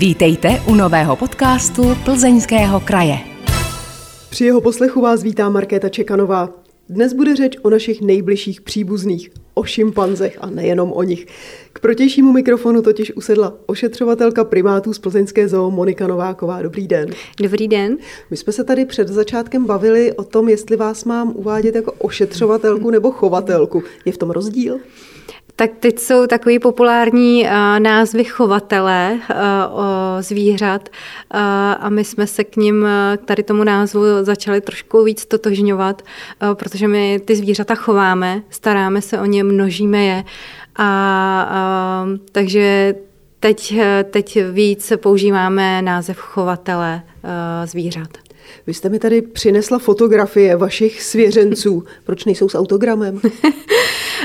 Vítejte u nového podcastu Plzeňského kraje. Při jeho poslechu vás vítá Markéta Čekanová. Dnes bude řeč o našich nejbližších příbuzných, o šimpanzech a nejenom o nich. K protějšímu mikrofonu totiž usedla ošetřovatelka primátů z Plzeňské zoo Monika Nováková. Dobrý den. Dobrý den. My jsme se tady před začátkem bavili o tom, jestli vás mám uvádět jako ošetřovatelku nebo chovatelku. Je v tom rozdíl? Tak teď jsou takový populární uh, názvy chovatele uh, zvířat uh, a my jsme se k ním, k tady tomu názvu začali trošku víc totožňovat, protože my ty zvířata chováme, staráme se o ně, množíme je a uh, takže teď, teď víc používáme název chovatele zvířat. Vy jste mi tady přinesla fotografie vašich svěřenců. Proč nejsou s autogramem?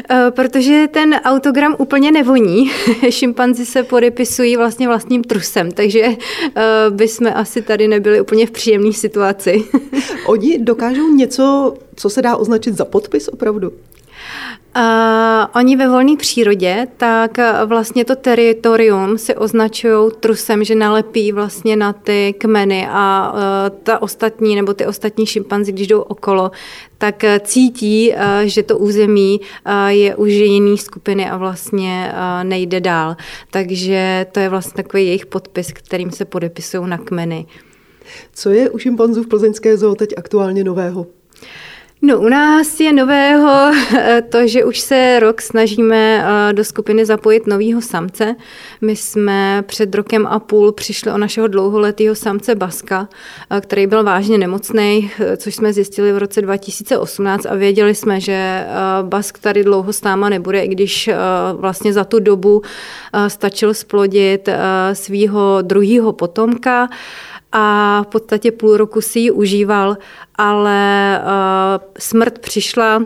Eh, protože ten autogram úplně nevoní. Šimpanzi se podepisují vlastně vlastním trusem, takže eh, bychom asi tady nebyli úplně v příjemné situaci. Oni dokážou něco, co se dá označit za podpis opravdu? Uh, oni ve volné přírodě, tak vlastně to teritorium si označují trusem, že nalepí vlastně na ty kmeny a uh, ta ostatní nebo ty ostatní šimpanzi, když jdou okolo, tak cítí, uh, že to území uh, je už jiný skupiny a vlastně uh, nejde dál. Takže to je vlastně takový jejich podpis, kterým se podepisují na kmeny. Co je u šimpanzů v plzeňské zoo teď aktuálně nového? No, u nás je nového eh, to, že už se rok snažíme eh, do skupiny zapojit novýho samce. My jsme před rokem a půl přišli o našeho dlouholetého samce Baska, eh, který byl vážně nemocný, což jsme zjistili v roce 2018 a věděli jsme, že Bask tady dlouho s náma nebude, i když vlastně za tu dobu stačil splodit svého druhého potomka a v podstatě půl roku si ji užíval, ale uh, smrt přišla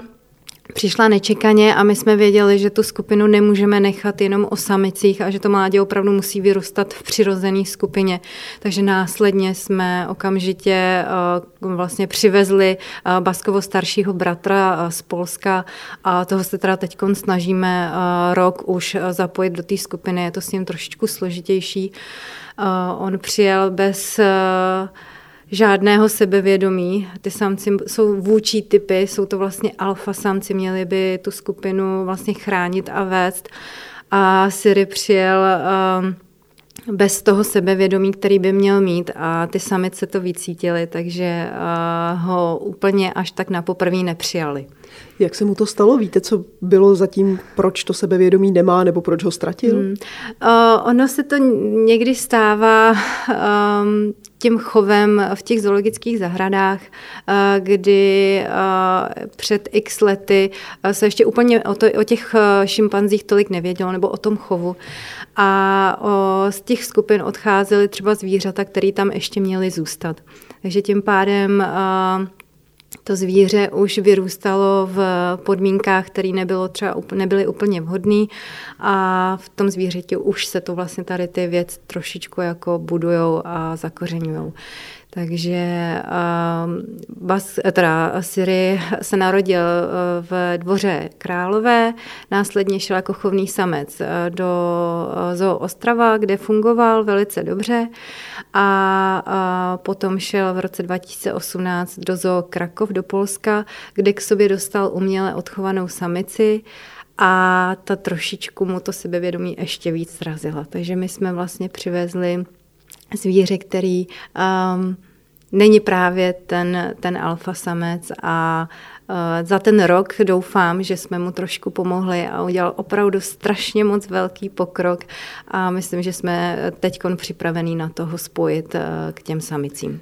přišla nečekaně a my jsme věděli, že tu skupinu nemůžeme nechat jenom o samicích a že to mládě opravdu musí vyrůstat v přirozené skupině. Takže následně jsme okamžitě uh, vlastně přivezli uh, Baskovo staršího bratra z Polska a toho se teda teď snažíme rok už zapojit do té skupiny. Je to s ním trošičku složitější. On přijel bez žádného sebevědomí. Ty samci jsou vůči typy, jsou to vlastně alfa samci, měli by tu skupinu vlastně chránit a vést. A Siri přijel uh, bez toho sebevědomí, který by měl mít a ty samice to vycítili, takže uh, ho úplně až tak na poprvé nepřijali. Jak se mu to stalo? Víte, co bylo zatím, proč to sebevědomí nemá nebo proč ho ztratil? Hmm. Uh, ono se to někdy stává um, tím chovem v těch zoologických zahradách, uh, kdy uh, před x lety se ještě úplně o, to, o těch šimpanzích tolik nevědělo, nebo o tom chovu. A z těch skupin odcházely třeba zvířata, které tam ještě měly zůstat. Takže tím pádem to zvíře už vyrůstalo v podmínkách, které nebylo třeba, nebyly úplně vhodné a v tom zvířeti už se to vlastně tady ty věci trošičku jako budujou a zakořeňují. Takže uh, Bas, teda Siri se narodil uh, v dvoře Králové, následně šel jako chovný samec uh, do uh, Zoo Ostrava, kde fungoval velice dobře a uh, potom šel v roce 2018 do Zoo Krakov do Polska, kde k sobě dostal uměle odchovanou samici a ta trošičku mu to sebevědomí ještě víc zrazila. Takže my jsme vlastně přivezli zvíře, který um, není právě ten, ten alfa samec a uh, za ten rok doufám, že jsme mu trošku pomohli a udělal opravdu strašně moc velký pokrok a myslím, že jsme teď připravení na toho spojit uh, k těm samicím.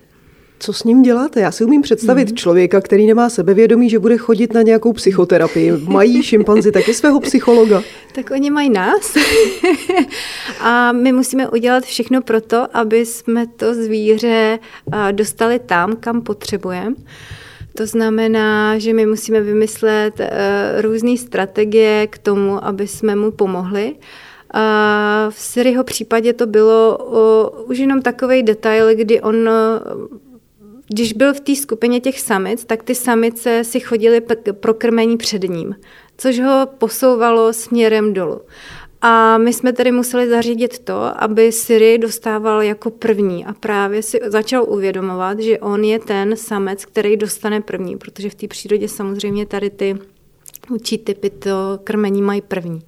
Co s ním děláte? Já si umím představit mm. člověka, který nemá sebevědomí, že bude chodit na nějakou psychoterapii. Mají šimpanzi taky svého psychologa? Tak oni mají nás. a my musíme udělat všechno pro to, aby jsme to zvíře dostali tam, kam potřebujeme. To znamená, že my musíme vymyslet uh, různé strategie k tomu, aby jsme mu pomohli. V Siriho případě to bylo už jenom takový detail, kdy on když byl v té skupině těch samic, tak ty samice si chodily pro krmení před ním, což ho posouvalo směrem dolů. A my jsme tedy museli zařídit to, aby Siri dostával jako první a právě si začal uvědomovat, že on je ten samec, který dostane první, protože v té přírodě samozřejmě tady ty určitý typy to krmení mají první.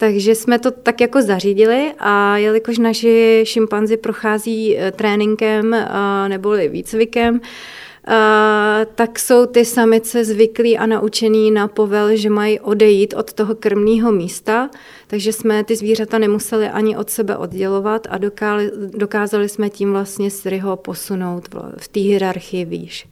Takže jsme to tak jako zařídili a jelikož naši šimpanzi prochází eh, tréninkem eh, nebo výcvikem, Uh, tak jsou ty samice zvyklí a naučení na povel, že mají odejít od toho krmního místa, takže jsme ty zvířata nemuseli ani od sebe oddělovat a dokázali, dokázali jsme tím vlastně Sriho posunout v té hierarchii výš.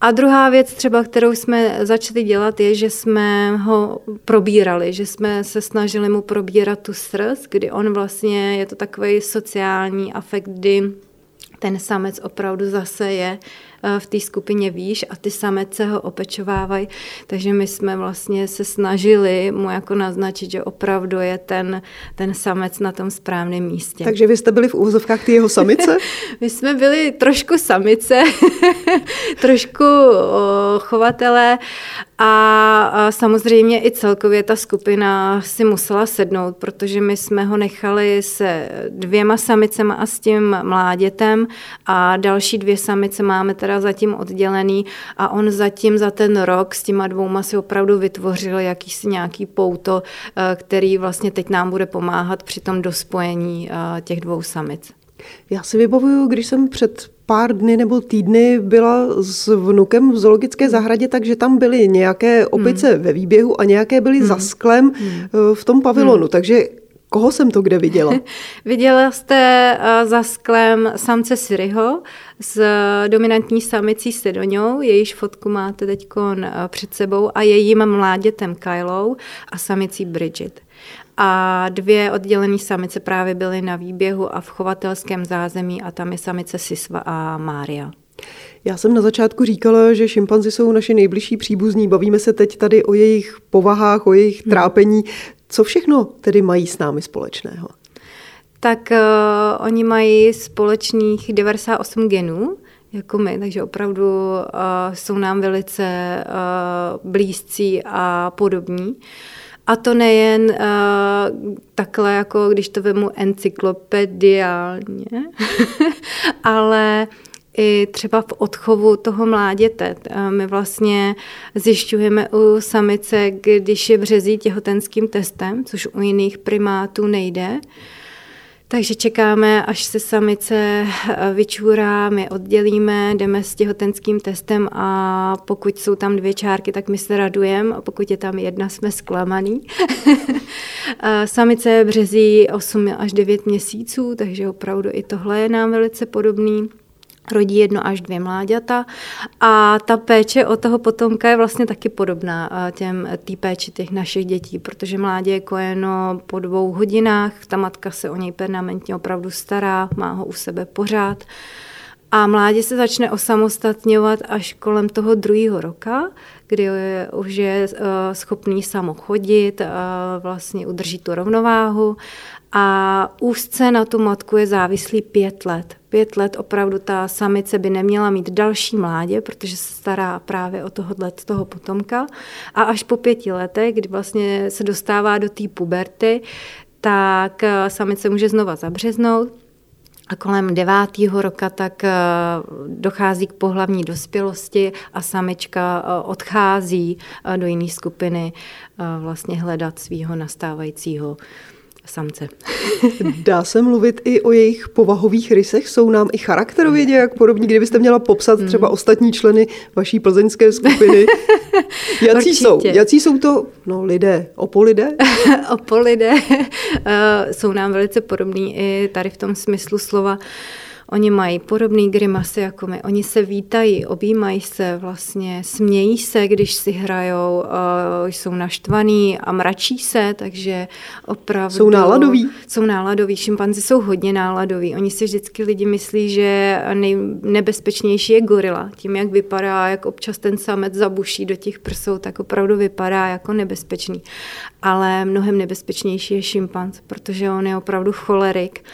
A druhá věc třeba, kterou jsme začali dělat, je, že jsme ho probírali, že jsme se snažili mu probírat tu srst, kdy on vlastně, je to takový sociální afekt, kdy ten samec opravdu zase je Eh, v té skupině výš a ty samece ho opečovávají. Takže my jsme vlastně se snažili mu jako naznačit, že opravdu je ten, ten samec na tom správném místě. Takže vy jste byli v úvozovkách ty jeho samice? my jsme byli trošku samice, trošku chovatele a samozřejmě i celkově ta skupina si musela sednout, protože my jsme ho nechali se dvěma samicema a s tím mládětem a další dvě samice máme teda zatím oddělený a on zatím za ten rok s těma dvouma si opravdu vytvořil jakýsi nějaký pouto, eh, který vlastně teď nám bude pomáhat při tom dospojení eh, těch dvou samic. Já si vybavuju, když jsem před pár dny nebo týdny byla s vnukem v zoologické zahradě, takže tam byly nějaké opice hmm. ve výběhu a nějaké byly hmm. za sklem hmm. v tom pavilonu. Hmm. Takže koho jsem to kde viděla? viděla jste eh, za sklem samce Siriho s dominantní samicí Sedoňou, jejíž fotku máte teď eh, před sebou, a jejím mládětem Kylou a samicí Bridget a dvě oddělené samice právě byly na výběhu a v chovatelském zázemí a tam je samice Sisva a Mária. Já jsem na začátku říkala, že šimpanzi jsou naši nejbližší příbuzní. Bavíme se teď tady o jejich povahách, o jejich hmm. trápení. Co všechno tedy mají s námi společného? Tak uh, oni mají společných 98 genů, jako my, takže opravdu uh, jsou nám velice uh, blízcí a podobní. A to nejen uh, takhle, jako když to vemu encyklopediálně, ale i třeba v odchovu toho mláděte. My vlastně zjišťujeme u samice, když je březí těhotenským testem, což u jiných primátů nejde, takže čekáme, až se samice eh, vyčůrá, my oddělíme, jdeme s těhotenským testem a pokud jsou tam dvě čárky, tak my se radujeme a pokud je tam jedna, jsme zklamaný. Eh, samice březí 8 až 9 měsíců, takže opravdu i tohle je nám velice podobný rodí jedno až dvě mláďata a ta péče o toho potomka je vlastně taky podobná eh, těm té péči těch našich dětí, protože mládě je kojeno po dvou hodinách, ta matka se o něj permanentně opravdu stará, má ho u sebe pořád. A mládě se začne osamostatňovat až kolem toho druhého roka, kdy je, už je uh, schopný samo chodit, uh, vlastně udrží tu rovnováhu a úzce na tu matku je závislý pět let. Pět let opravdu ta samice by neměla mít další mládě, protože se stará právě o tohohle toho potomka. A až po pěti letech, kdy vlastně se dostává do té puberty, tak eh, samice může znova zabřeznout. A kolem devátého roka tak eh, dochází k pohlavní dospělosti a samička eh, odchází do jiné skupiny vlastně hledat svého nastávajícího samce. Dá se mluvit i o jejich povahových rysech? Jsou nám i charakterově nějak podobní? Kdybyste měla popsat třeba mm. ostatní členy vaší plzeňské skupiny? Jací jsou? Jací jsou to no, lidé? Opolidé? Opolidé. uh, jsou nám velice podobní i tady v tom smyslu slova. Oni mají podobné grimasy jako my. Oni se vítají, objímají se vlastně, smějí se, když si hrajou, uh, jsou naštvaný a mračí se, takže opravdu... Jsou náladoví? Jsou náladoví. Šimpanzi jsou hodně náladoví. Oni si vždycky lidi myslí, že nejnebezpečnější je gorila. Tím, jak vypadá, jak občas ten samec zabuší do těch prsou, tak opravdu vypadá jako nebezpečný. Ale mnohem nebezpečnější je šimpanz, protože on je opravdu cholerik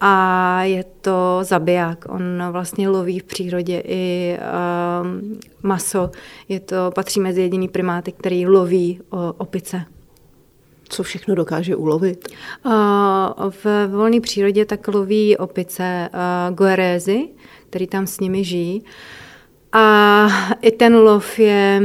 a je to zabiják. On vlastně loví v přírodě i um, maso. Je to, patří mezi jediný primáty, který loví o, opice. Co všechno dokáže ulovit? V volné přírodě tak loví opice goerézy, který tam s nimi žijí. A i ten lov je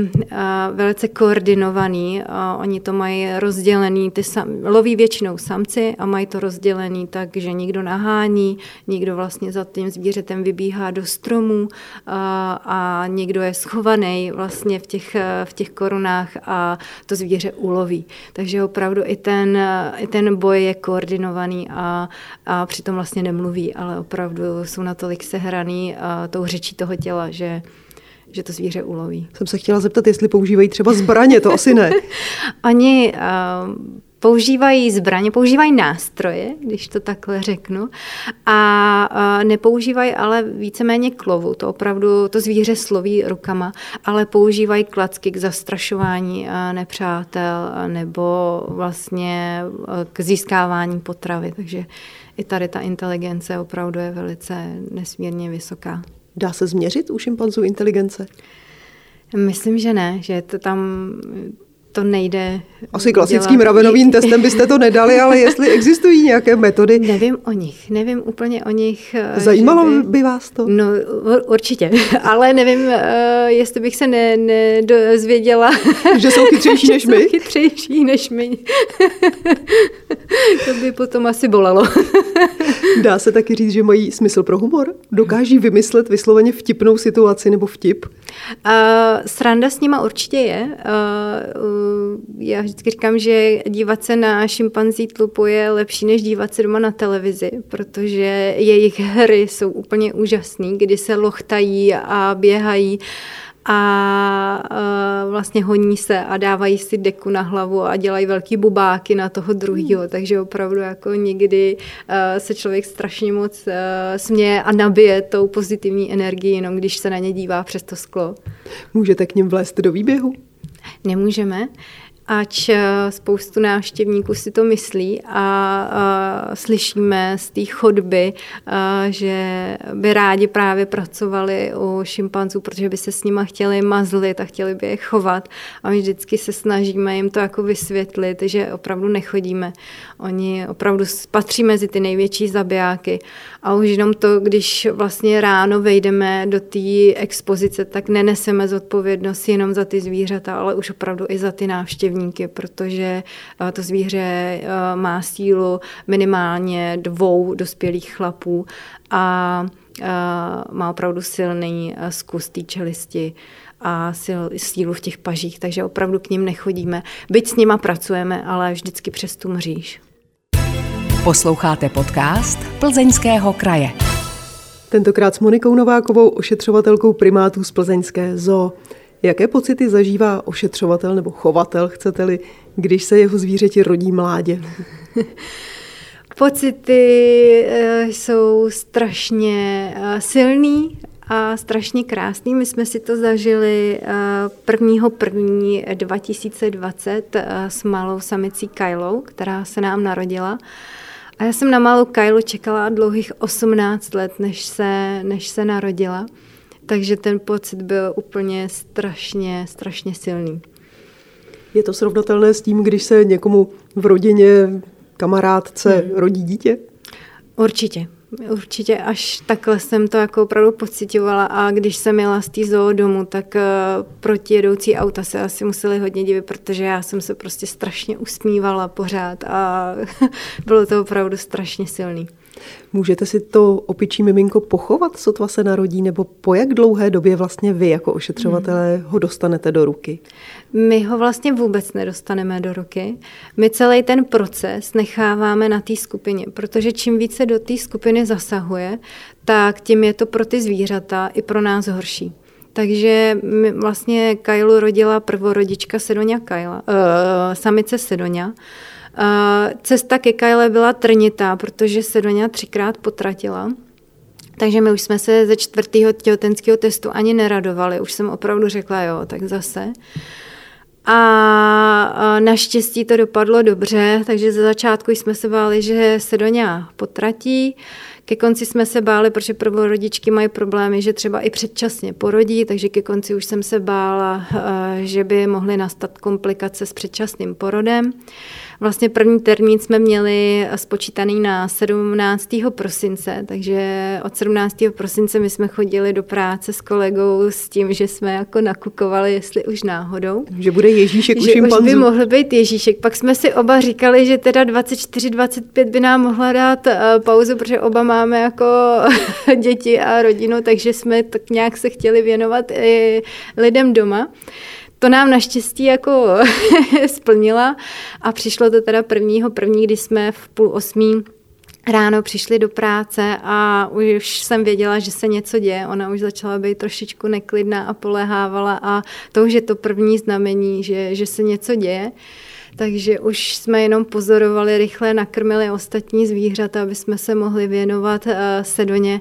velice koordinovaný. Oni to mají rozdělený, ty sam, loví většinou samci a mají to rozdělený tak, že nikdo nahání, nikdo vlastně za tím zvířetem vybíhá do stromů a, a někdo je schovaný vlastně v těch, v těch korunách a to zvíře uloví. Takže opravdu i ten, i ten boj je koordinovaný a, a přitom vlastně nemluví, ale opravdu jsou natolik sehraný tou řečí toho těla, že že to zvíře uloví. Jsem se chtěla zeptat, jestli používají třeba zbraně, to asi ne. Oni uh, používají zbraně, používají nástroje, když to takhle řeknu, a nepoužívají ale víceméně klovu. To opravdu to zvíře sloví rukama, ale používají klacky k zastrašování nepřátel nebo vlastně k získávání potravy. Takže i tady ta inteligence opravdu je velice nesmírně vysoká. Dá se změřit u šimpanzů inteligence? Myslím, že ne, že to tam to nejde. Asi klasickým dělat. ravenovým testem byste to nedali, ale jestli existují nějaké metody. Nevím o nich, nevím úplně o nich. Eh, Zajímalo by... by vás to? No určitě, ale nevím, eh, jestli bych se nedozvěděla. Ne že jsou chytřejší než my? Jsou chytřejší než my. to by potom asi bolelo. Dá se taky říct, že mají smysl pro humor? Dokáží vymyslet vysloveně vtipnou situaci nebo vtip? Uh, sranda s nima určitě je. Uh, já vždycky říkám, že dívat se na šimpanzí tlupu je lepší, než dívat se doma na televizi, protože jejich hry jsou úplně úžasné, kdy se lochtají a běhají a vlastně honí se a dávají si deku na hlavu a dělají velký bubáky na toho druhého, hmm. takže opravdu jako někdy uh, se člověk strašně moc uh, směje a nabije tou pozitivní energii, jenom když se na ně dívá přes to sklo. Můžete k ním vlézt do výběhu? Nemůžeme ač eh, spoustu návštěvníků si to myslí a, a slyšíme z té chodby, a, eh, že by rádi právě pracovali u šimpanzů, protože by se s nima chtěli mazlit a chtěli by je chovat. A my vždycky se snažíme jim to jako vysvětlit, že opravdu nechodíme. Oni opravdu patří mezi ty největší zabijáky. A už jenom to, když vlastně ráno vejdeme do té expozice, tak neneseme zodpovědnost jenom za ty zvířata, ale už opravdu i za ty návštěvníky návštěvníky, protože eh, to zvíře eh, má sílu minimálně dvou dospělých chlapů a eh, má opravdu silný zkus té čelisti a sílu v těch pažích, takže opravdu k ním nechodíme. Byť s nima pracujeme, ale vždycky přes tu mříž. Posloucháte podcast Plzeňského kraje. Tentokrát s Monikou Novákovou, ošetřovatelkou primátů z Plzeňské zoo. Jaké pocity zažívá ošetřovatel nebo chovatel, chcete-li, když se jeho zvířeti rodí mládě? Pocity eh, jsou strašně eh, silný a strašně krásný. My jsme si to zažili 1.1.2020 eh, 2020 s malou samicí Kylou, která se nám narodila. A já jsem na malou Kylu čekala dlouhých 18 let, než se, než se narodila. Takže ten pocit byl úplně strašně, strašně silný. Je to srovnatelné s tím, když se někomu v rodině, kamarádce hmm. rodí dítě? Určitě. Určitě až takhle jsem to jako opravdu pocitovala a když jsem jela z té zoo domů, tak uh, protijedoucí auta se asi museli hodně divit, protože já jsem se prostě strašně usmívala pořád a bylo to opravdu strašně silný. Můžete si to opičí miminko pochovat, sotva se narodí, nebo po jak dlouhé době vlastně vy jako ošetřovatelé hmm. ho dostanete do ruky? My ho vlastně vůbec nedostaneme do ruky. My celý ten proces necháváme na té skupině, protože čím více do té skupiny zasahuje, tak tím je to pro ty zvířata i pro nás horší. Takže vlastně Kailu rodila prvorodička Sedonia Kaila, uh, samice Sedonia. Cesta ke Kyle byla trnitá, protože se do něj třikrát potratila. Takže my už jsme se ze čtvrtého těhotenského testu ani neradovali. Už jsem opravdu řekla, jo, tak zase. A naštěstí to dopadlo dobře, takže ze začátku jsme se báli, že se do něj potratí. Ke konci jsme se báli, protože prvorodičky mají problémy, že třeba i předčasně porodí, takže ke konci už jsem se bála, že by mohly nastat komplikace s předčasným porodem. Vlastně první termín jsme měli spočítaný na 17. prosince, takže od 17. prosince my jsme chodili do práce s kolegou s tím, že jsme jako nakukovali, jestli už náhodou. Že bude Ježíšek že už by mohl být Ježíšek. Pak jsme si oba říkali, že teda 24-25 by nám mohla dát uh, pauzu, protože oba máme jako děti a rodinu, takže jsme tak nějak se chtěli věnovat i lidem doma. To nám naštěstí jako splnila a přišlo to teda prvního první, kdy jsme v půl osmí ráno přišli do práce a už jsem věděla, že se něco děje. Ona už začala být trošičku neklidná a polehávala a to už je to první znamení, že, že se něco děje. Takže už jsme jenom pozorovali, rychle nakrmili ostatní zvířata, aby jsme se mohli věnovat uh, Sedoně.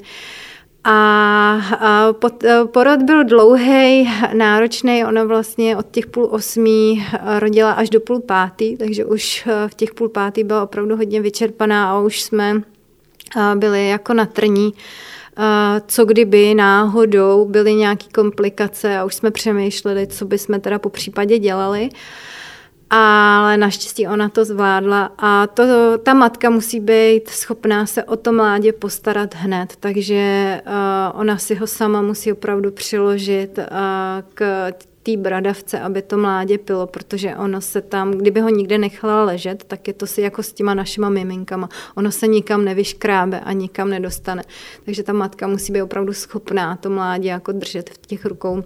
A, a pot, porod byl dlouhý, náročný. Ona vlastně od těch půl osmí rodila až do půl pátý, takže už v těch půl pátý byla opravdu hodně vyčerpaná a už jsme byli jako na trní co kdyby náhodou byly nějaké komplikace a už jsme přemýšleli, co bychom teda po případě dělali ale naštěstí ona to zvládla a to, ta matka musí být schopná se o to mládě postarat hned, takže uh, ona si ho sama musí opravdu přiložit uh, k té bradavce, aby to mládě pilo, protože ono se tam, kdyby ho nikde nechala ležet, tak je to si jako s těma našima miminkama. Ono se nikam nevyškrábe a nikam nedostane. Takže ta matka musí být opravdu schopná to mládě jako držet v těch rukou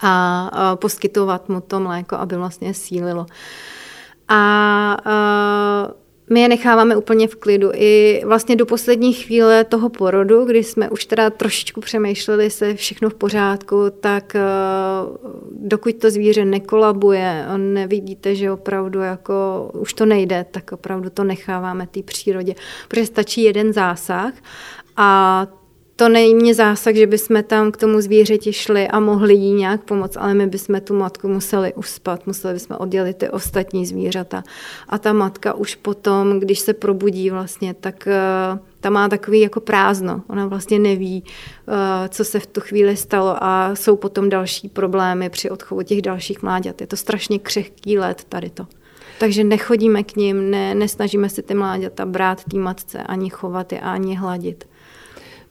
a, poskytovat mu to mléko, aby vlastně sílilo. A, my je necháváme úplně v klidu. I vlastně do poslední chvíle toho porodu, kdy jsme už teda trošičku přemýšleli se všechno v pořádku, tak dokud to zvíře nekolabuje, nevidíte, že opravdu jako už to nejde, tak opravdu to necháváme té přírodě. Protože stačí jeden zásah a to není zásah, že bychom tam k tomu zvířeti šli a mohli jí nějak pomoct, ale my bychom tu matku museli uspat, museli bychom oddělit ty ostatní zvířata. A ta matka už potom, když se probudí vlastně, tak uh, ta má takový jako prázdno. Ona vlastně neví, uh, co se v tu chvíli stalo a jsou potom další problémy při odchovu těch dalších mláďat. Je to strašně křehký let tady to. Takže nechodíme k ním, ne, nesnažíme se ty mláďata brát té matce, ani chovat je, ani hladit.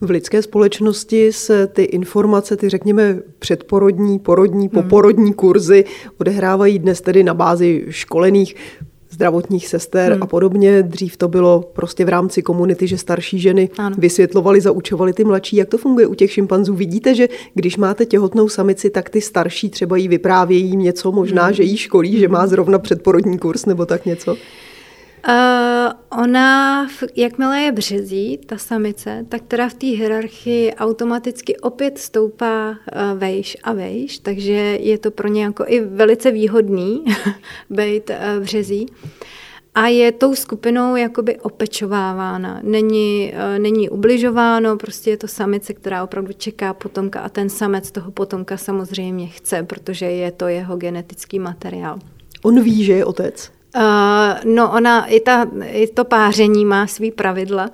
V lidské společnosti se ty informace, ty řekněme předporodní, porodní, hmm. poporodní kurzy odehrávají dnes tedy na bázi školených zdravotních sester hmm. a podobně. Dřív to bylo prostě v rámci komunity, že starší ženy ano. vysvětlovali, zaučovali ty mladší. Jak to funguje u těch šimpanzů? Vidíte, že když máte těhotnou samici, tak ty starší třeba jí vyprávějí něco, možná, hmm. že jí školí, že má zrovna předporodní kurz nebo tak něco? Uh, ona, jakmile je březí, ta samice, tak teda v té hierarchii automaticky opět stoupá uh, vejš a vejš, takže je to pro ně jako i velice výhodný být uh, březí. A je tou skupinou jakoby opečovávána. Není, uh, není ubližováno, prostě je to samice, která opravdu čeká potomka a ten samec toho potomka samozřejmě chce, protože je to jeho genetický materiál. On ví, že je otec? Uh, no ona, i, ta, i to páření má svý pravidla,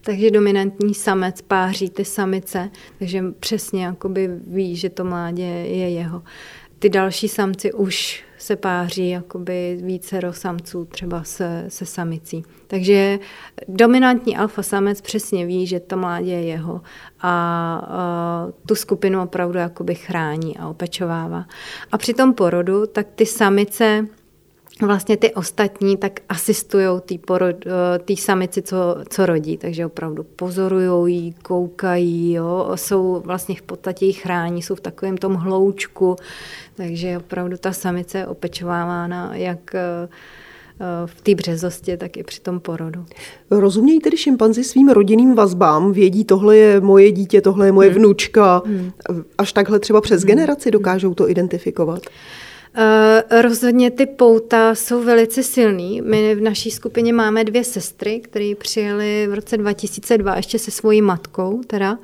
takže dominantní samec páří ty samice, takže přesně jakoby ví, že to mládě je jeho. Ty další samci už se páří jakoby více samců třeba se, se samicí. Takže dominantní alfa samec přesně ví, že to mládě je jeho a, a tu skupinu opravdu jakoby chrání a opečovává. A při tom porodu, tak ty samice vlastně ty ostatní tak asistují té eh, samici, co, co rodí, takže opravdu pozorují jí, koukají, jo, jsou vlastně v podstatě jí chrání, jsou v takovém tom hloučku, takže opravdu ta samice je opečovávána jak eh, eh, v té březosti, tak i při tom porodu. Rozumějí tedy šimpanzi svým rodinným vazbám? Vědí, tohle je moje dítě, tohle je moje hmm. vnučka? Hmm. Až takhle třeba přes hmm. generaci dokážou to identifikovat? Uh, rozhodně ty pouta jsou velice silný. My v naší skupině máme dvě sestry, které přijeli v roce 2002 ještě se svojí matkou. Teda.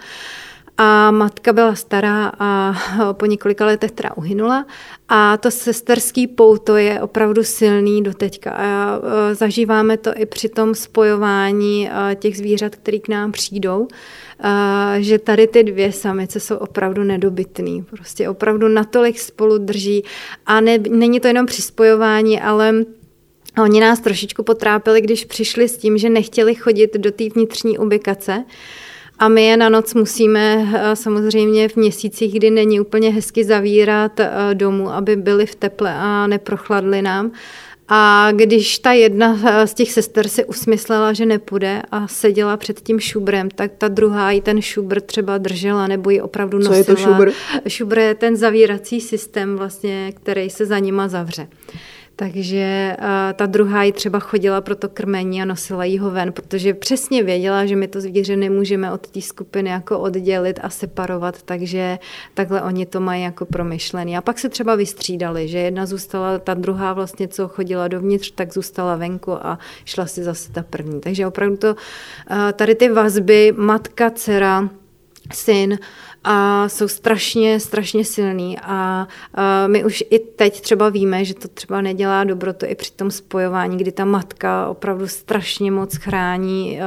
A matka byla stará a po několika letech teda uhynula. A to sesterský pouto je opravdu silný do teďka. A e, zažíváme to i při tom spojování e, těch zvířat, které k nám přijdou že tady ty dvě samice jsou opravdu nedobytný. Prostě opravdu natolik spolu drží a ne, není to jenom při spojování, ale A oni nás trošičku potrápili, když přišli s tím, že nechtěli chodit do té vnitřní ubikace, a my je na noc musíme eh, samozřejmě v měsících, kdy není úplně hezky zavírat eh, domů, aby byli v teple a neprochladli nám. A když ta jedna eh, z těch sester si usmyslela, že nepůjde a seděla před tím šubrem, tak ta druhá i ten šubr třeba držela nebo ji opravdu nosila. Co je to šubr? Šubr je ten zavírací systém, vlastně, který se za nima zavře. Takže uh, ta druhá ji třeba chodila pro to krmení a nosila jí ho ven, protože přesně věděla, že my to zvíře nemůžeme od té skupiny jako oddělit a separovat, takže takhle oni to mají jako promyšlený. A pak se třeba vystřídali, že jedna zůstala, ta druhá vlastně, co chodila dovnitř, tak zůstala venku a šla si zase ta první. Takže opravdu to, uh, tady ty vazby, matka, dcera, syn, a jsou strašně, strašně silný a, a my už i teď třeba víme, že to třeba nedělá dobro to i při tom spojování, kdy ta matka opravdu strašně moc chrání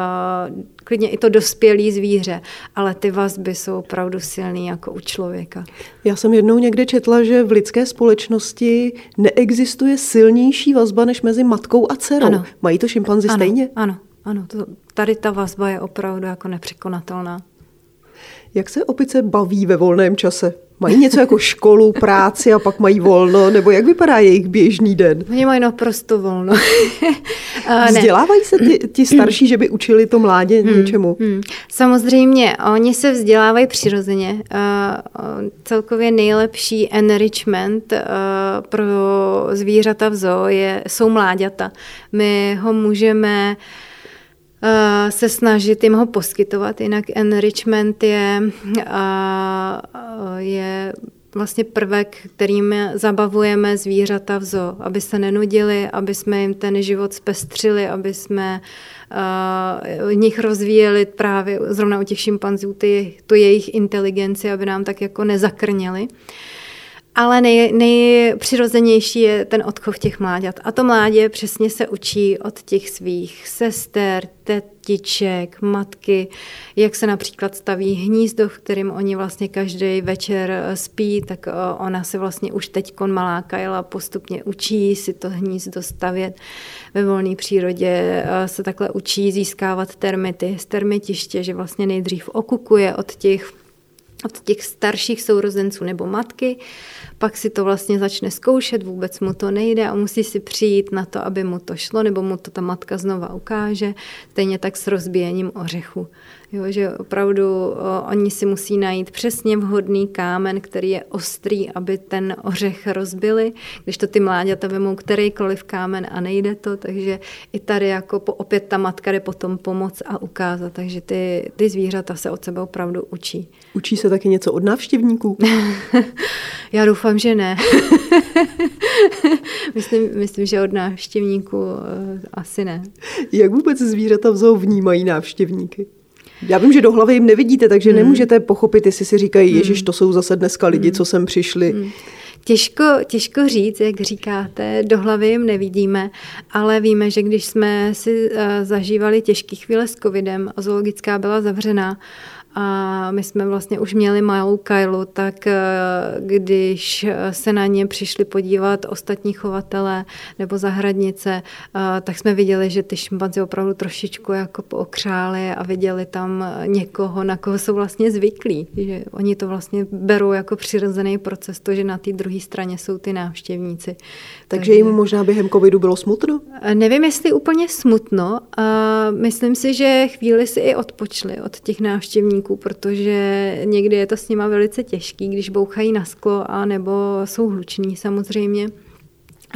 klidně i to dospělé zvíře, ale ty vazby jsou opravdu silný jako u člověka. Já jsem jednou někde četla, že v lidské společnosti neexistuje silnější vazba než mezi matkou a dcerou. Ano. Mají to šimpanzi ano, stejně? Ano, ano. To, tady ta vazba je opravdu jako nepřekonatelná. Jak se opice baví ve volném čase? Mají něco jako školu, práci a pak mají volno? Nebo jak vypadá jejich běžný den? Oni mají naprosto volno. Vzdělávají se ty, ti starší, že by učili to mládě hmm, něčemu? Hmm. Samozřejmě, oni se vzdělávají přirozeně. Uh, celkově nejlepší enrichment uh, pro zvířata v zoo je, jsou mláďata. My ho můžeme uh, se snažit jim ho poskytovat. Jinak enrichment je, eh, je vlastně prvek, kterým zabavujeme zvířata v zoo, aby se nenudili, aby jsme jim ten život zpestřili, aby jsme uh, nich rozvíjeli právě zrovna u těch šimpanzů ty, tu jejich inteligenci, aby nám tak jako nezakrněli. Uh, ale nej, nejpřirozenější je ten odchov těch mláďat. A to mládě přesně se učí od těch svých sester, tetiček, matky, jak se například staví hnízdo, v kterým oni vlastně každý večer eh, spí, tak eh, ona se vlastně už teď malá Kajla postupně učí si to hnízdo stavět. Ve volné přírodě eh, se takhle učí získávat termity z termitiště, že vlastně nejdřív okukuje od těch od těch starších sourozenců nebo matky, pak si to vlastně začne zkoušet, vůbec mu to nejde a musí si přijít na to, aby mu to šlo, nebo mu to ta matka znova ukáže, stejně tak s rozbíjením ořechu. Jo, že opravdu o, oni si musí najít přesně vhodný kámen, který je ostrý, aby ten ořech rozbili, když to ty mláďata vemou kterýkoliv kámen a nejde to, takže i tady jako po, opět ta matka jde potom pomoct a ukázat, takže ty, ty zvířata se od sebe opravdu učí. Učí se taky něco od návštěvníků? Já doufám, že ne. myslím, myslím, že od návštěvníků uh, asi ne. Jak vůbec zvířata v zoo vnímají návštěvníky? Já vím, že do hlavy jim nevidíte, takže hmm. nemůžete pochopit, jestli si říkají, hmm. ježiš, to jsou zase dneska lidi, hmm. co sem přišli. Hmm. Těžko, těžko říct, jak říkáte, do hlavy jim nevidíme, ale víme, že když jsme si uh, zažívali těžké chvíle s covidem a zoologická byla zavřená a my jsme vlastně už měli malou Kailu, tak eh, když se na ně přišli podívat ostatní chovatelé nebo zahradnice, eh, tak jsme viděli, že ty šimpanzi opravdu trošičku jako pookřáli a viděli tam někoho, na koho jsou vlastně zvyklí. Že oni to vlastně berou jako přirozený proces, to, že na té druhé straně jsou ty návštěvníci. Takže, Takže jim možná během covidu bylo smutno? Eh, nevím, jestli úplně smutno. Myslím si, že chvíli si i odpočli od těch návštěvníků zákazníků, protože někdy je to s nima velice těžký, když bouchají na sklo a nebo jsou hluční samozřejmě.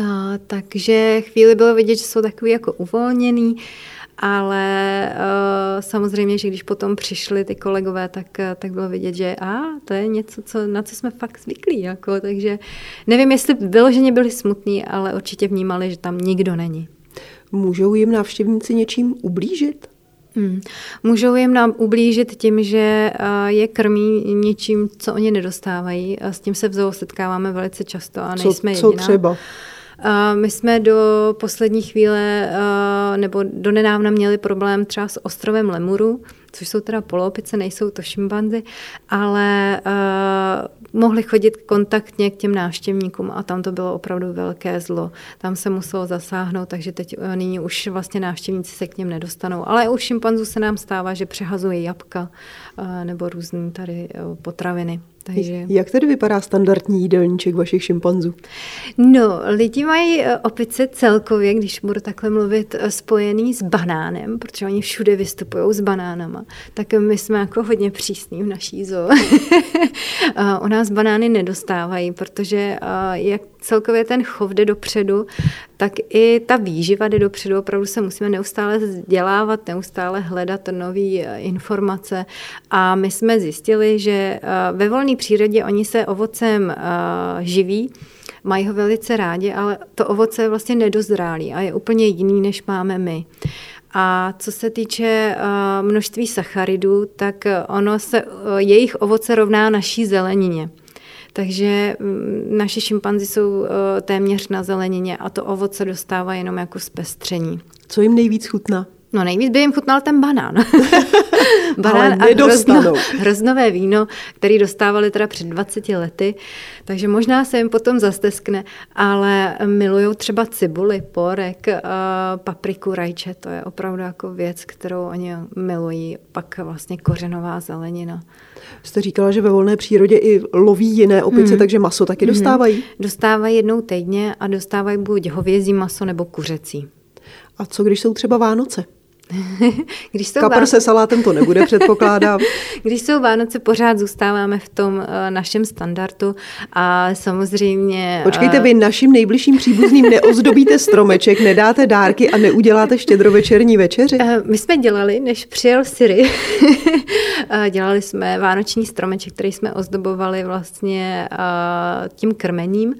A, takže chvíli bylo vidět, že jsou takový jako uvolněný, ale uh, samozřejmě, že když potom přišli ty kolegové, tak, tak bylo vidět, že a to je něco, co, na co jsme fakt zvyklí. Jako, takže nevím, jestli vyloženě byli smutní, ale určitě vnímali, že tam nikdo není. Můžou jim návštěvníci něčím ublížit? Hmm. Můžou jim nám ublížit tím, že je krmí něčím, co oni nedostávají. S tím se v zoo setkáváme velice často a nejsme co, co jediná. třeba? My jsme do poslední chvíle, nebo do nedávna měli problém třeba s ostrovem Lemuru, což jsou teda poloopice, nejsou to šimpanzy, ale mohli chodit kontaktně k těm návštěvníkům a tam to bylo opravdu velké zlo. Tam se muselo zasáhnout, takže teď eh, nyní už vlastně návštěvníci se k něm nedostanou. Ale u šimpanzů se nám stává, že přehazují jabka nebo různé tady potraviny. Takže... Jak tedy vypadá standardní jídelníček vašich šimpanzů? No, lidi mají eh, opice celkově, když budu takhle mluvit, eh, spojený s banánem, protože oni všude vystupují s banánama. Tak my jsme jako hodně přísní v naší zoo. U nás banány nedostávají, protože jak celkově ten chov jde dopředu, tak i ta výživa jde dopředu. Opravdu se musíme neustále vzdělávat, neustále hledat nové eh, informace. A my jsme zjistili, že eh, ve volné přírodě oni se ovocem eh, živí, mají ho velice rádi, ale to ovoce je vlastně nedozrálý a je úplně jiný, než máme my. A co se týče množství sacharidů, tak ono se, jejich ovoce rovná naší zelenině. Takže mm, naši šimpanzi jsou eh, téměř na zelenině a to ovoce dostává jenom jako zpestření. Co jim nejvíc chutná? No nejvíc by jim chutnal ten banán. banán a hrozno, hroznové víno, který dostávali teda před 20 lety, takže možná se jim potom zasteskne, ale milují třeba cibuli, porek, eh, papriku, rajče, to je opravdu jako věc, kterou oni milují, pak vlastně kořenová zelenina. Jste říkala, že ve volné přírodě i loví jiné opice, mm. takže maso taky mm. dostávají? Dostávají jednou týdně a dostávají buď hovězí maso nebo kuřecí. A co když jsou třeba Vánoce? Když jsou Kapr se salátem to nebude, předpokládám. Když jsou Vánoce, pořád zůstáváme v tom uh, našem standardu a samozřejmě... Počkejte, uh, vy našim nejbližším příbuzným neozdobíte stromeček, nedáte dárky a neuděláte štědrovečerní večeři? Uh, my jsme dělali, než přijel Siri, dělali jsme vánoční stromeček, který jsme ozdobovali vlastně tím krmením.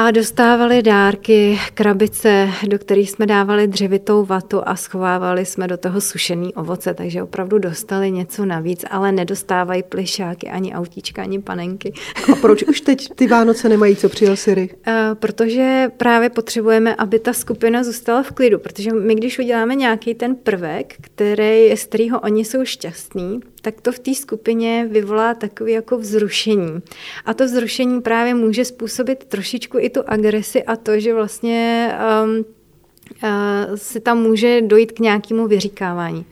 A dostávali dárky, krabice, do kterých jsme dávali dřevitou vatu a schovávali jsme do toho sušený ovoce, takže opravdu dostali něco navíc, ale nedostávají plišáky, ani autíčka, ani panenky. A proč už teď ty Vánoce nemají, co přijel Siri? Uh, protože právě potřebujeme, aby ta skupina zůstala v klidu, protože my, když uděláme nějaký ten prvek, který, z kterého oni jsou šťastní, tak to v té skupině vyvolá takové jako vzrušení. A to vzrušení právě může způsobit trošičku i tu agresi a to, že vlastně um, uh, se tam může dojít k nějakému vyříkávání.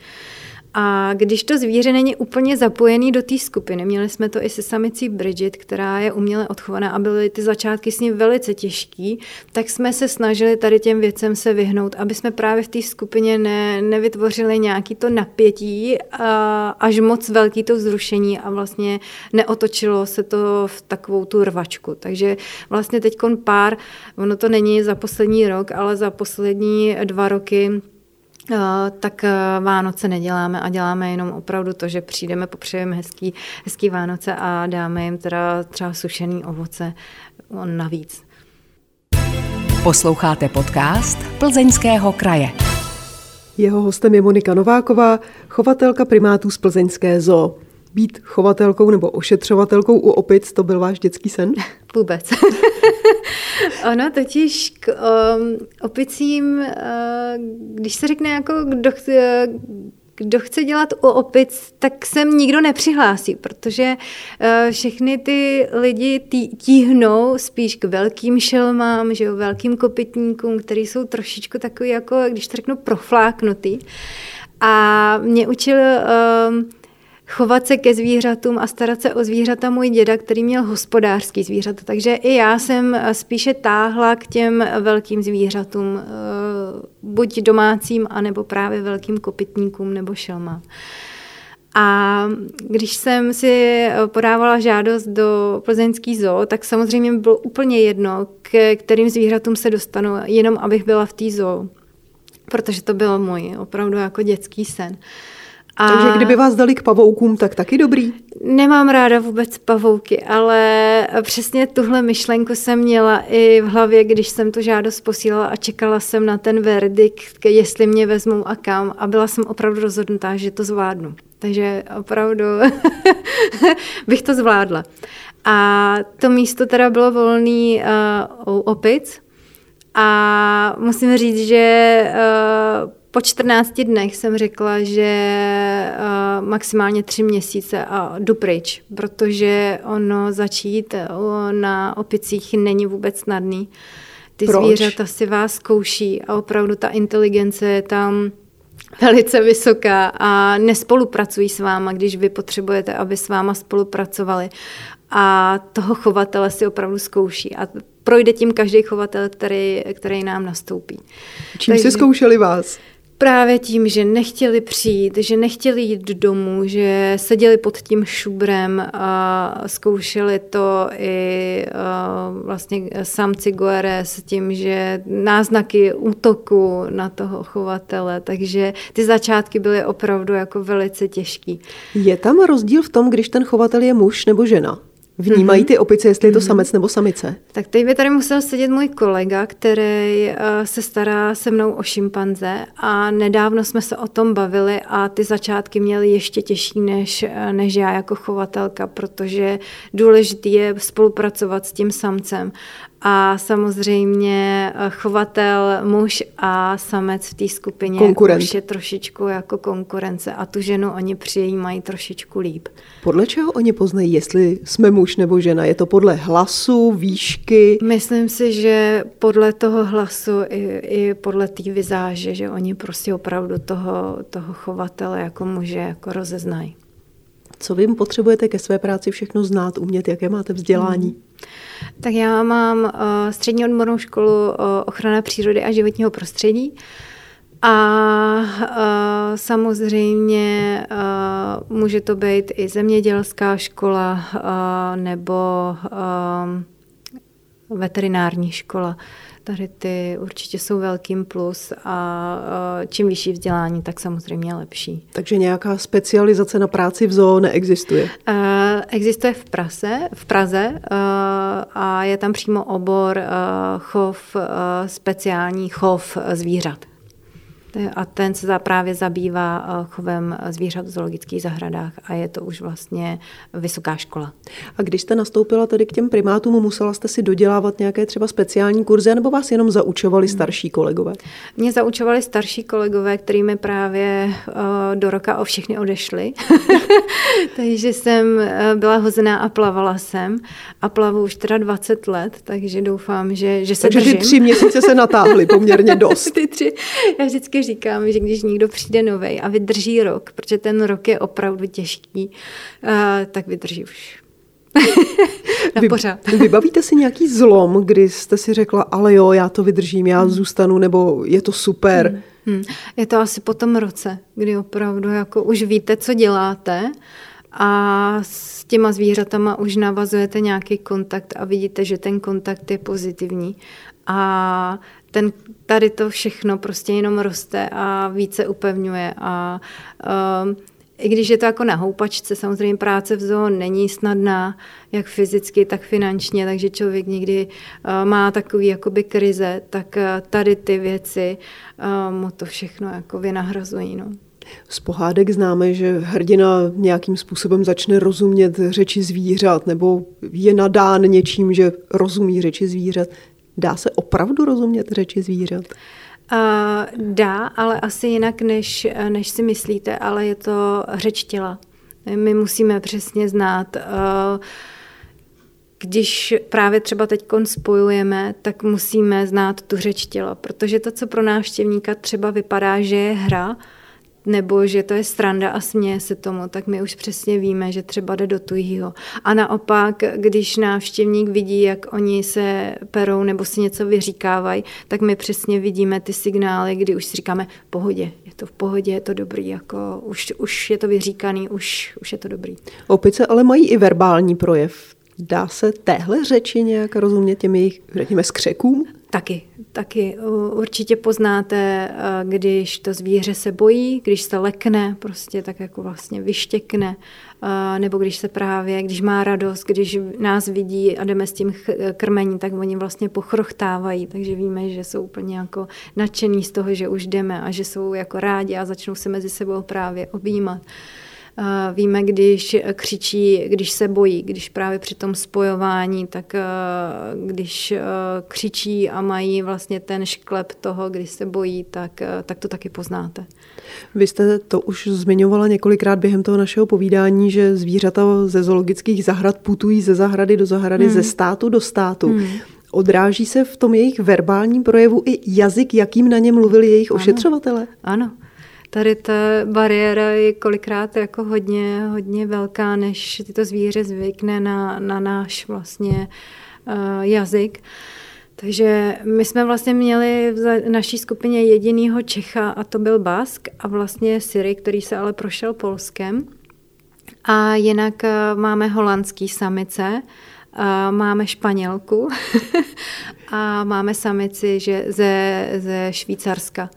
A když to zvíře není úplně zapojený do té skupiny, měli jsme to i se samicí Bridget, která je uměle odchovaná a byly ty začátky s ní velice těžký, tak jsme se snažili tady těm věcem se vyhnout, aby jsme právě v té skupině ne, nevytvořili nějaký to napětí a až moc velký to vzrušení a vlastně neotočilo se to v takovou tu rvačku. Takže vlastně teď pár, ono to není za poslední rok, ale za poslední dva roky tak eh, Vánoce neděláme a děláme jenom opravdu to, že přijdeme, popřejeme hezký, hezký Vánoce a dáme jim teda třeba sušený ovoce navíc. Posloucháte podcast Plzeňského kraje. Jeho hostem je Monika Nováková, chovatelka primátů z Plzeňské zoo. Být chovatelkou nebo ošetřovatelkou u opic, to byl váš dětský sen? Vůbec. ono totiž k um, opicím, uh, když se řekne jako kdo chce, kdo chce dělat u opic, tak sem nikdo nepřihlásí, protože uh, všechny ty lidi tí, tíhnou spíš k velkým šelmám, že jo, velkým kopytníkům, který jsou trošičku takový jako, když to řeknu, profláknutý. A mě učil uh, chovat se ke zvířatům a starat se o zvířata můj děda, který měl hospodářský zvířata. Takže i já jsem eh, spíše táhla k těm velkým zvířatům, eh, buď domácím, anebo právě velkým kopytníkům nebo šelmám. A když jsem si eh, podávala žádost do plzeňský zoo, tak samozřejmě bylo úplně jedno, k kterým zvířatům se dostanu, jenom abych byla v té zoo. Protože to byl můj opravdu jako dětský sen. A Takže kdyby vás dali k pavoukům, tak taky dobrý? Nemám ráda vůbec pavouky, ale přesně tuhle myšlenku jsem měla i v hlavě, když jsem tu žádost posílala a čekala jsem na ten verdikt, jestli mě vezmou a kam. A byla jsem opravdu rozhodnutá, že to zvládnu. Takže opravdu bych to zvládla. A to místo teda bylo volný uh, u opic. A musím říct, že uh, po 14 dnech jsem řekla, že uh, maximálně tři měsíce a jdu pryč, protože ono začít na opicích není vůbec snadný. Ty Proč? zvířata si vás zkouší a opravdu ta inteligence je tam velice vysoká a nespolupracují s váma, když vy potřebujete, aby s váma spolupracovali. A toho chovatele si opravdu zkouší. A projde tím každý chovatel, který, který nám nastoupí. Čím Takže, si zkoušeli vás? Právě tím, že nechtěli přijít, že nechtěli jít domů, že seděli pod tím šubrem a zkoušeli to i vlastně samci Goere s tím, že náznaky útoku na toho chovatele, takže ty začátky byly opravdu jako velice těžký. Je tam rozdíl v tom, když ten chovatel je muž nebo žena? Vnímají mhm. ty opice, jestli je to mhm. samec nebo samice? Tak teď by tady musel sedět můj kolega, který uh, se stará se mnou o šimpanze a nedávno jsme se o tom bavili a ty začátky měly ještě těžší než, eh, než já jako chovatelka, protože důležité je spolupracovat s tím samcem a samozřejmě eh, chovatel muž a samec v té skupině Konkurent. už je trošičku jako konkurence a tu ženu oni přijímají trošičku líp. Podle čeho oni poznají, jestli jsme muž nebo žena? Je to podle hlasu, výšky? Myslím si, že podle toho hlasu i, i podle té vizáže, že oni prostě opravdu toho, toho chovatele jako muže jako rozeznají. Co vy potřebujete ke své práci všechno znát, umět, jaké máte vzdělání? Hmm. Tak já mám uh, střední odbornou školu uh, ochrana přírody a životního prostředí. A uh, samozřejmě uh, může to být i zemědělská škola uh, nebo veterinární škola. Tady ty určitě jsou velkým plus a čím vyšší vzdělání, tak samozřejmě lepší. Takže nějaká specializace na práci v zoo neexistuje? Existuje v Praze, v Praze a je tam přímo obor chov, speciální chov zvířat a ten se právě zabývá eh, chovem zvířat v zoologických zahradách a je to už vlastně vysoká škola. A když jste nastoupila tady k těm primátům, musela jste si dodělávat nějaké třeba speciální kurzy, nebo vás jenom zaučovali hmm. starší kolegové? Mě zaučovali starší kolegové, kterými právě uh, do roka o všechny odešli. takže jsem uh, byla hozená a plavala jsem. A plavu už teda 20 let, takže doufám, že, že se takže držím. ty tři měsíce se natáhly poměrně dost. ty tři, já vždycky říkám, že když někdo přijde nový a vydrží rok, protože ten rok je opravdu těžký, uh, tak vydrží už na Vy, pořád. Vybavíte si nějaký zlom, kdy jste si řekla, ale jo, já to vydržím, já hmm. zůstanu, nebo je to super? Hmm. Hmm. Je to asi po tom roce, kdy opravdu jako už víte, co děláte a s těma zvířatama už navazujete nějaký kontakt a vidíte, že ten kontakt je pozitivní. A ten, tady to všechno prostě jenom roste a více upevňuje a um, i když je to jako na houpačce, samozřejmě práce v zoo není snadná, jak fyzicky, tak finančně, takže člověk někdy uh, má takový jakoby krize, tak uh, tady ty věci uh, mu to všechno jako vynahrazují. No. Z pohádek známe, že hrdina nějakým způsobem začne rozumět řeči zvířat nebo je nadán něčím, že rozumí řeči zvířat. Dá se opravdu rozumět řeči zvířat? Uh, dá, ale asi jinak, než, než si myslíte, ale je to řeč těla. My musíme přesně znát, uh, když právě třeba teď spojujeme, tak musíme znát tu řeč těla, protože to, co pro návštěvníka třeba vypadá, že je hra, nebo že to je stranda a směje se tomu, tak my už přesně víme, že třeba jde do tujího. A naopak, když návštěvník vidí, jak oni se perou nebo si něco vyříkávají, tak my přesně vidíme ty signály, kdy už si říkáme, pohodě, je to v pohodě, je to dobrý, jako už, už je to vyříkaný, už, už je to dobrý. Opice ale mají i verbální projev. Dá se téhle řeči nějak rozumět těm jejich, řekněme, skřekům? Taky, taky. Určitě poznáte, eh, když to zvíře se bojí, když se lekne, prostě tak jako vlastně vyštěkne, eh, nebo když se právě, když má radost, když nás vidí a jdeme s tím krmení, tak oni vlastně pochrochtávají, takže víme, že jsou úplně jako nadšený z toho, že už jdeme a že jsou jako rádi a začnou se mezi sebou právě objímat. Víme, když křičí, když se bojí, když právě při tom spojování, tak když křičí a mají vlastně ten šklep toho, když se bojí, tak, tak to taky poznáte. Vy jste to už zmiňovala několikrát během toho našeho povídání, že zvířata ze zoologických zahrad putují ze zahrady do zahrady, hmm. ze státu do státu. Hmm. Odráží se v tom jejich verbálním projevu i jazyk, jakým na ně mluvili jejich ano. ošetřovatele? Ano. Tady ta bariéra je kolikrát jako hodně, hodně velká, než tyto zvíře zvykne na, na náš vlastně uh, jazyk. Takže my jsme vlastně měli v naší skupině jedinýho Čecha a to byl Bask a vlastně Siri, který se ale prošel Polskem. A jinak eh, máme holandský samice, máme Španělku a máme samici že ze, ze Švýcarska.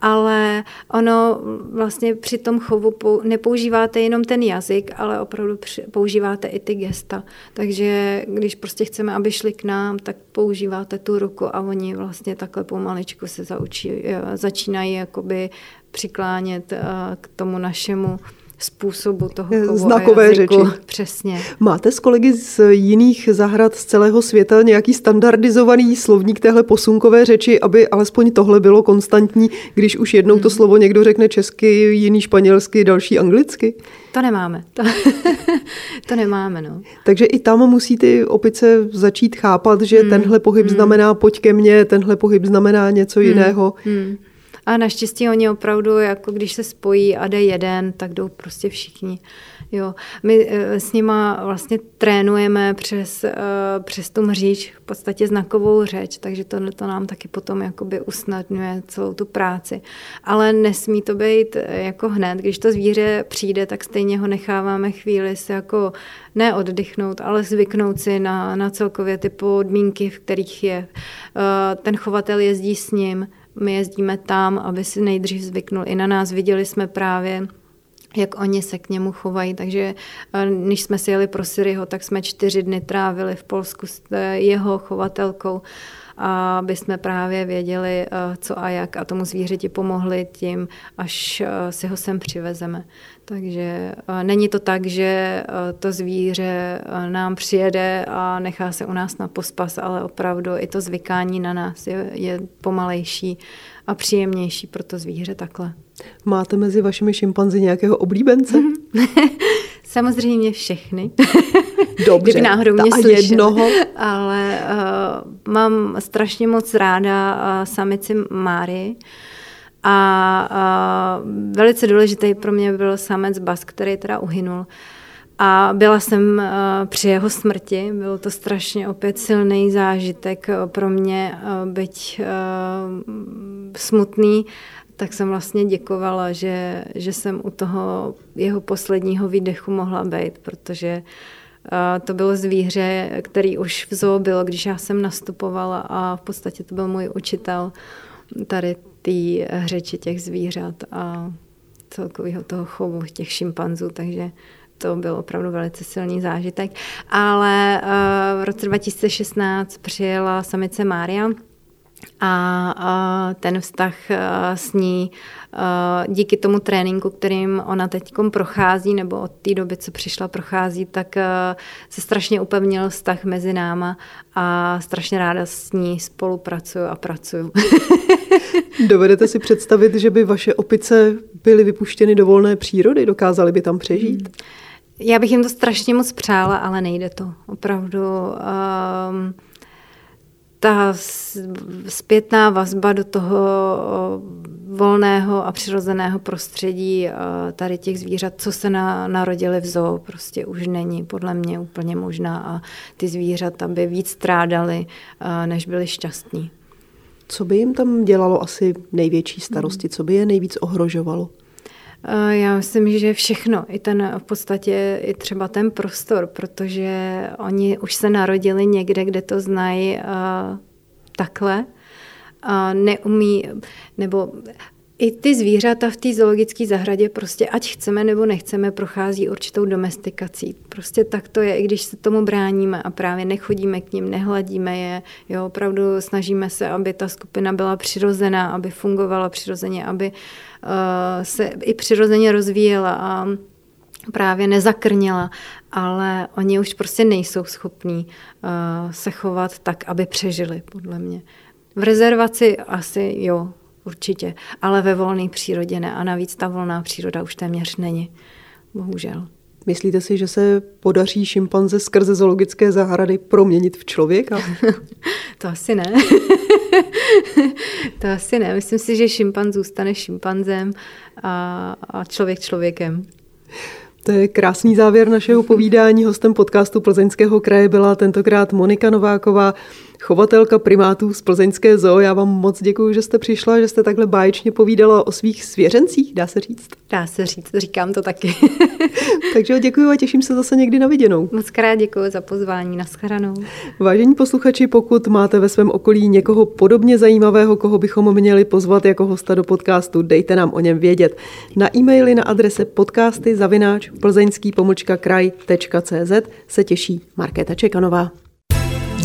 Ale ono vlastně při tom chovu nepoužíváte jenom ten jazyk, ale opravdu používáte i ty gesta. Takže když prostě chceme, aby šli k nám, tak používáte tu ruku a oni vlastně takhle pomaličku se zaučí, eh, začínají jakoby přiklánět eh, k tomu našemu způsobu toho chovu Znakové řeči. Přesně. Máte s kolegy z jiných zahrad z celého světa nějaký standardizovaný slovník téhle posunkové řeči, aby alespoň tohle bylo konstantní, když už jednou to mhm. slovo někdo řekne česky, jiný španělsky, další anglicky? To nemáme. To, to nemáme, no. Takže i tam musí ty opice začít chápat, že hmm. tenhle pohyb hmm. znamená pojď ke mně, tenhle pohyb znamená něco hmm. jiného. Hmm. A naštěstí oni opravdu, jako když se spojí a jde jeden, tak jdou prostě všichni. Jo. My eh, s nima vlastně trénujeme přes, eh, přes tu mříč, v podstatě znakovou řeč, takže to, to nám taky potom jakoby usnadňuje celou tu práci. Ale nesmí to být eh, jako hned. Když to zvíře přijde, tak stejně ho necháváme chvíli se jako neoddychnout, ale zvyknout si na, na celkově ty podmínky, v kterých je. Ten chovatel jezdí s ním, my jezdíme tam, aby si nejdřív zvyknul i na nás. Viděli jsme právě, jak oni se k němu chovají. Takže eh, když jsme si jeli pro Syriho, tak jsme čtyři dny trávili v Polsku s eh, jeho chovatelkou aby jsme právě věděli, eh, co a jak a tomu zvířeti pomohli tím, až si ho sem přivezeme. Takže není to tak, že to zvíře nám přijede a nechá se u nás na pospas, ale opravdu i to zvykání na nás je, je pomalejší a příjemnější pro to zvíře takhle. Máte mezi vašimi šimpanzi nějakého oblíbence? Samozřejmě všechny. Dobře, Kdyby náhodou mě slyšel. jednoho. Ale uh, mám strašně moc ráda uh, samici Máry. A uh, velice důležitý pro mě byl samec Bas, který teda uhynul. A byla jsem uh, při jeho smrti, byl to strašně opět silný zážitek pro mě, uh, byť smutný, tak jsem vlastně děkovala, že, že jsem u toho jeho posledního výdechu mohla být, protože to bylo zvíře, který už v zoo bylo, když já jsem nastupovala a v podstatě to byl můj učitel tady té řeči těch zvířat a celkového toho chovu těch šimpanzů, takže to byl opravdu velice silný zážitek. Ale uh, v roce 2016 přijela samice Mária, a ten vztah s ní díky tomu tréninku, kterým ona teď prochází, nebo od té doby, co přišla, prochází, tak se strašně upevnil vztah mezi náma a strašně ráda s ní spolupracuju a pracuju. Dovedete si představit, že by vaše opice byly vypuštěny do volné přírody? Dokázaly by tam přežít? Hmm. Já bych jim to strašně moc přála, ale nejde to. Opravdu. Um, ta zpětná vazba do toho volného a přirozeného prostředí tady těch zvířat, co se na, narodili v zoo, prostě už není podle mě úplně možná a ty zvířata by víc strádali, než byli šťastní. Co by jim tam dělalo asi největší starosti? Co by je nejvíc ohrožovalo? Já myslím, že všechno, i ten v podstatě i třeba ten prostor, protože oni už se narodili někde, kde to znají takhle, uh, neumí, nebo i ty zvířata v té zoologické zahradě prostě, ať chceme nebo nechceme, prochází určitou domestikací. Prostě tak to je, i když se tomu bráníme a právě nechodíme k ním, nehladíme je, jo, opravdu snažíme se, aby ta skupina byla přirozená, aby fungovala přirozeně, aby uh, se i přirozeně rozvíjela a právě nezakrněla, ale oni už prostě nejsou schopní uh, se chovat tak, aby přežili, podle mě. V rezervaci asi jo, určitě, ale ve volné přírodě ne. A navíc ta volná příroda už téměř není. Bohužel. Myslíte si, že se podaří šimpanze skrze zoologické zahrady proměnit v člověka? to asi ne. to asi ne. Myslím si, že šimpanz zůstane šimpanzem a, a člověk člověkem. To je krásný závěr našeho povídání. Hostem podcastu Plzeňského kraje byla tentokrát Monika Nováková, chovatelka primátů z Plzeňské zoo. Já vám moc děkuji, že jste přišla, že jste takhle báječně povídala o svých svěřencích, dá se říct. Dá se říct, říkám to taky. Takže děkuji a těším se zase někdy na viděnou. Moc krát děkuji za pozvání, naschledanou. Vážení posluchači, pokud máte ve svém okolí někoho podobně zajímavého, koho bychom měli pozvat jako hosta do podcastu, dejte nám o něm vědět. Na e-maily na adrese podcasty zavináč plzeňský kraj.cz se těší Markéta Čekanová.